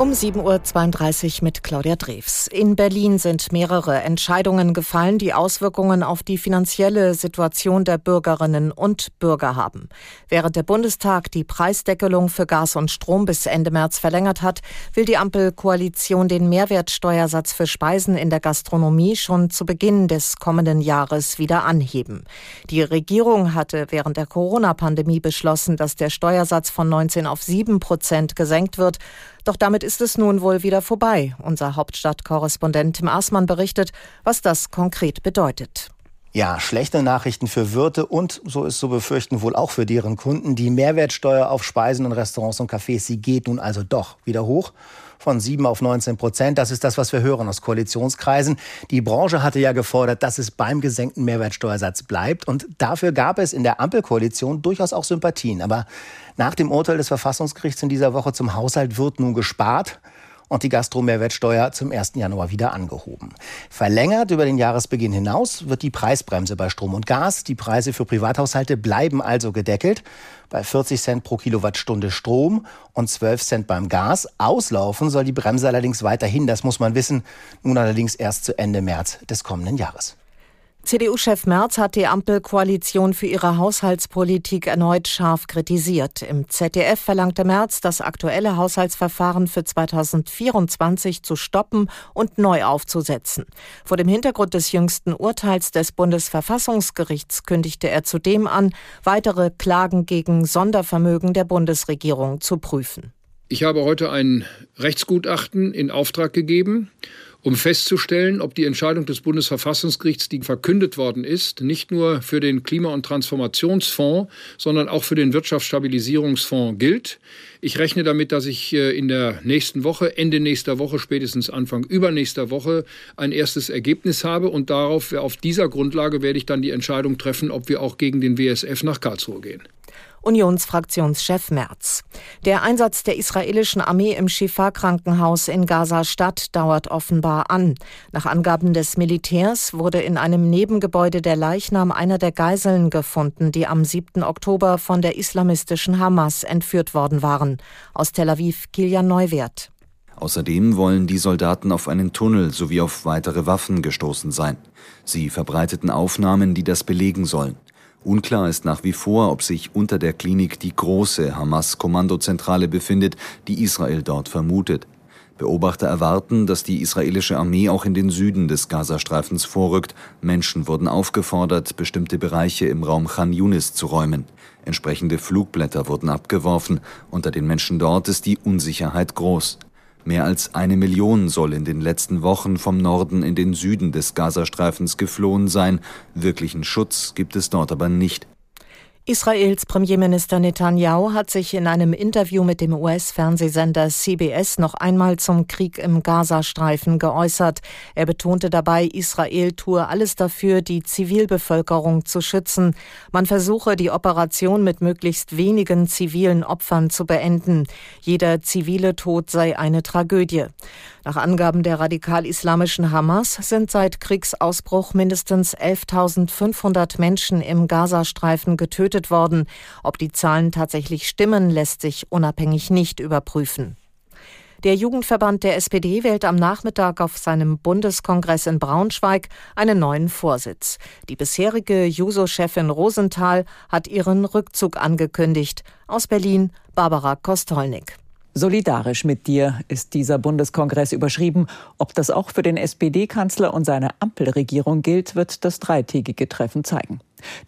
Um 7.32 Uhr mit Claudia Drews. In Berlin sind mehrere Entscheidungen gefallen, die Auswirkungen auf die finanzielle Situation der Bürgerinnen und Bürger haben. Während der Bundestag die Preisdeckelung für Gas und Strom bis Ende März verlängert hat, will die Ampelkoalition den Mehrwertsteuersatz für Speisen in der Gastronomie schon zu Beginn des kommenden Jahres wieder anheben. Die Regierung hatte während der Corona-Pandemie beschlossen, dass der Steuersatz von 19 auf 7 Prozent gesenkt wird. Doch damit ist es nun wohl wieder vorbei. Unser Hauptstadtkorrespondent Tim Aßmann berichtet, was das konkret bedeutet. Ja, schlechte Nachrichten für Wirte und, so ist zu befürchten, wohl auch für deren Kunden. Die Mehrwertsteuer auf Speisen in Restaurants und Cafés, sie geht nun also doch wieder hoch von 7 auf 19 Prozent. Das ist das, was wir hören aus Koalitionskreisen. Die Branche hatte ja gefordert, dass es beim gesenkten Mehrwertsteuersatz bleibt. Und dafür gab es in der Ampelkoalition durchaus auch Sympathien. Aber nach dem Urteil des Verfassungsgerichts in dieser Woche zum Haushalt wird nun gespart und die Gastromehrwertsteuer zum 1. Januar wieder angehoben. Verlängert über den Jahresbeginn hinaus wird die Preisbremse bei Strom und Gas. Die Preise für Privathaushalte bleiben also gedeckelt bei 40 Cent pro Kilowattstunde Strom und 12 Cent beim Gas. Auslaufen soll die Bremse allerdings weiterhin, das muss man wissen, nun allerdings erst zu Ende März des kommenden Jahres. CDU-Chef Merz hat die Ampelkoalition für ihre Haushaltspolitik erneut scharf kritisiert. Im ZDF verlangte Merz, das aktuelle Haushaltsverfahren für 2024 zu stoppen und neu aufzusetzen. Vor dem Hintergrund des jüngsten Urteils des Bundesverfassungsgerichts kündigte er zudem an, weitere Klagen gegen Sondervermögen der Bundesregierung zu prüfen. Ich habe heute ein Rechtsgutachten in Auftrag gegeben um festzustellen, ob die Entscheidung des Bundesverfassungsgerichts, die verkündet worden ist, nicht nur für den Klima- und Transformationsfonds, sondern auch für den Wirtschaftsstabilisierungsfonds gilt. Ich rechne damit, dass ich äh, in der nächsten Woche, Ende nächster Woche, spätestens Anfang übernächster Woche ein erstes Ergebnis habe und darauf, auf dieser Grundlage werde ich dann die Entscheidung treffen, ob wir auch gegen den WSF nach Karlsruhe gehen. Unionsfraktionschef Merz. Der Einsatz der israelischen Armee im Shifa-Krankenhaus in Gaza-Stadt dauert offenbar an. Nach Angaben des Militärs wurde in einem Nebengebäude der Leichnam einer der Geiseln gefunden, die am 7. Oktober von der islamistischen Hamas entführt worden waren. Aus Tel Aviv Kilian Neuwert. Außerdem wollen die Soldaten auf einen Tunnel sowie auf weitere Waffen gestoßen sein. Sie verbreiteten Aufnahmen, die das belegen sollen. Unklar ist nach wie vor, ob sich unter der Klinik die große Hamas-Kommandozentrale befindet, die Israel dort vermutet. Beobachter erwarten, dass die israelische Armee auch in den Süden des Gazastreifens vorrückt. Menschen wurden aufgefordert, bestimmte Bereiche im Raum Khan Yunis zu räumen. Entsprechende Flugblätter wurden abgeworfen. Unter den Menschen dort ist die Unsicherheit groß. Mehr als eine Million soll in den letzten Wochen vom Norden in den Süden des Gazastreifens geflohen sein. Wirklichen Schutz gibt es dort aber nicht. Israels Premierminister Netanyahu hat sich in einem Interview mit dem US-Fernsehsender CBS noch einmal zum Krieg im Gazastreifen geäußert. Er betonte dabei, Israel tue alles dafür, die Zivilbevölkerung zu schützen. Man versuche, die Operation mit möglichst wenigen zivilen Opfern zu beenden. Jeder zivile Tod sei eine Tragödie. Nach Angaben der radikal-islamischen Hamas sind seit Kriegsausbruch mindestens 11.500 Menschen im Gazastreifen getötet worden. Ob die Zahlen tatsächlich stimmen, lässt sich unabhängig nicht überprüfen. Der Jugendverband der SPD wählt am Nachmittag auf seinem Bundeskongress in Braunschweig einen neuen Vorsitz. Die bisherige Juso-Chefin Rosenthal hat ihren Rückzug angekündigt. Aus Berlin Barbara Kostolnik. Solidarisch mit dir ist dieser Bundeskongress überschrieben. Ob das auch für den SPD-Kanzler und seine Ampelregierung gilt, wird das dreitägige Treffen zeigen.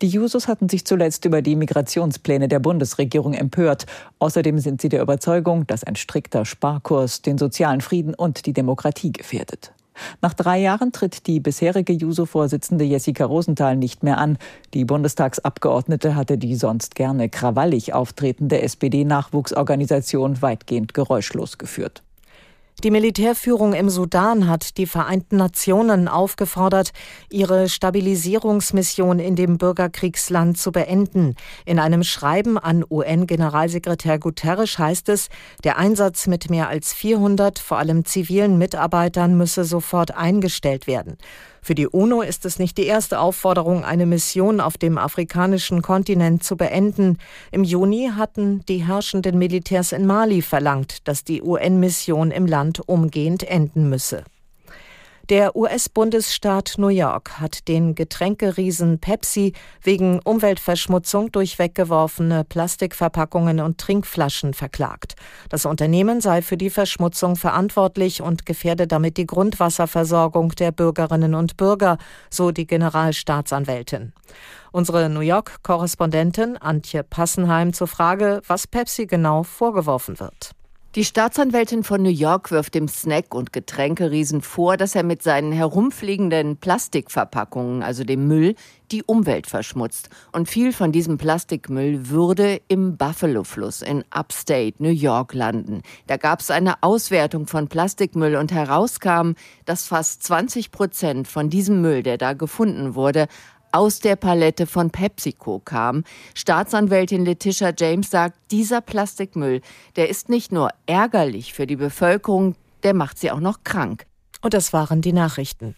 Die Jusos hatten sich zuletzt über die Migrationspläne der Bundesregierung empört. Außerdem sind sie der Überzeugung, dass ein strikter Sparkurs den sozialen Frieden und die Demokratie gefährdet. Nach drei Jahren tritt die bisherige Juso-Vorsitzende Jessica Rosenthal nicht mehr an. Die Bundestagsabgeordnete hatte die sonst gerne krawallig auftretende SPD-Nachwuchsorganisation weitgehend geräuschlos geführt. Die Militärführung im Sudan hat die Vereinten Nationen aufgefordert, ihre Stabilisierungsmission in dem Bürgerkriegsland zu beenden. In einem Schreiben an UN-Generalsekretär Guterres heißt es, der Einsatz mit mehr als 400 vor allem zivilen Mitarbeitern müsse sofort eingestellt werden. Für die UNO ist es nicht die erste Aufforderung, eine Mission auf dem afrikanischen Kontinent zu beenden. Im Juni hatten die herrschenden Militärs in Mali verlangt, dass die UN-Mission im Land umgehend enden müsse. Der US-Bundesstaat New York hat den Getränkeriesen Pepsi wegen Umweltverschmutzung durch weggeworfene Plastikverpackungen und Trinkflaschen verklagt. Das Unternehmen sei für die Verschmutzung verantwortlich und gefährde damit die Grundwasserversorgung der Bürgerinnen und Bürger, so die Generalstaatsanwältin. Unsere New York-Korrespondentin Antje Passenheim zur Frage, was Pepsi genau vorgeworfen wird. Die Staatsanwältin von New York wirft dem Snack- und Getränkeriesen vor, dass er mit seinen herumfliegenden Plastikverpackungen, also dem Müll, die Umwelt verschmutzt. Und viel von diesem Plastikmüll würde im Buffalo-Fluss in Upstate New York landen. Da gab es eine Auswertung von Plastikmüll und herauskam, dass fast 20 Prozent von diesem Müll, der da gefunden wurde, aus der Palette von PepsiCo kam. Staatsanwältin Letitia James sagt, dieser Plastikmüll, der ist nicht nur ärgerlich für die Bevölkerung, der macht sie auch noch krank. Und das waren die Nachrichten.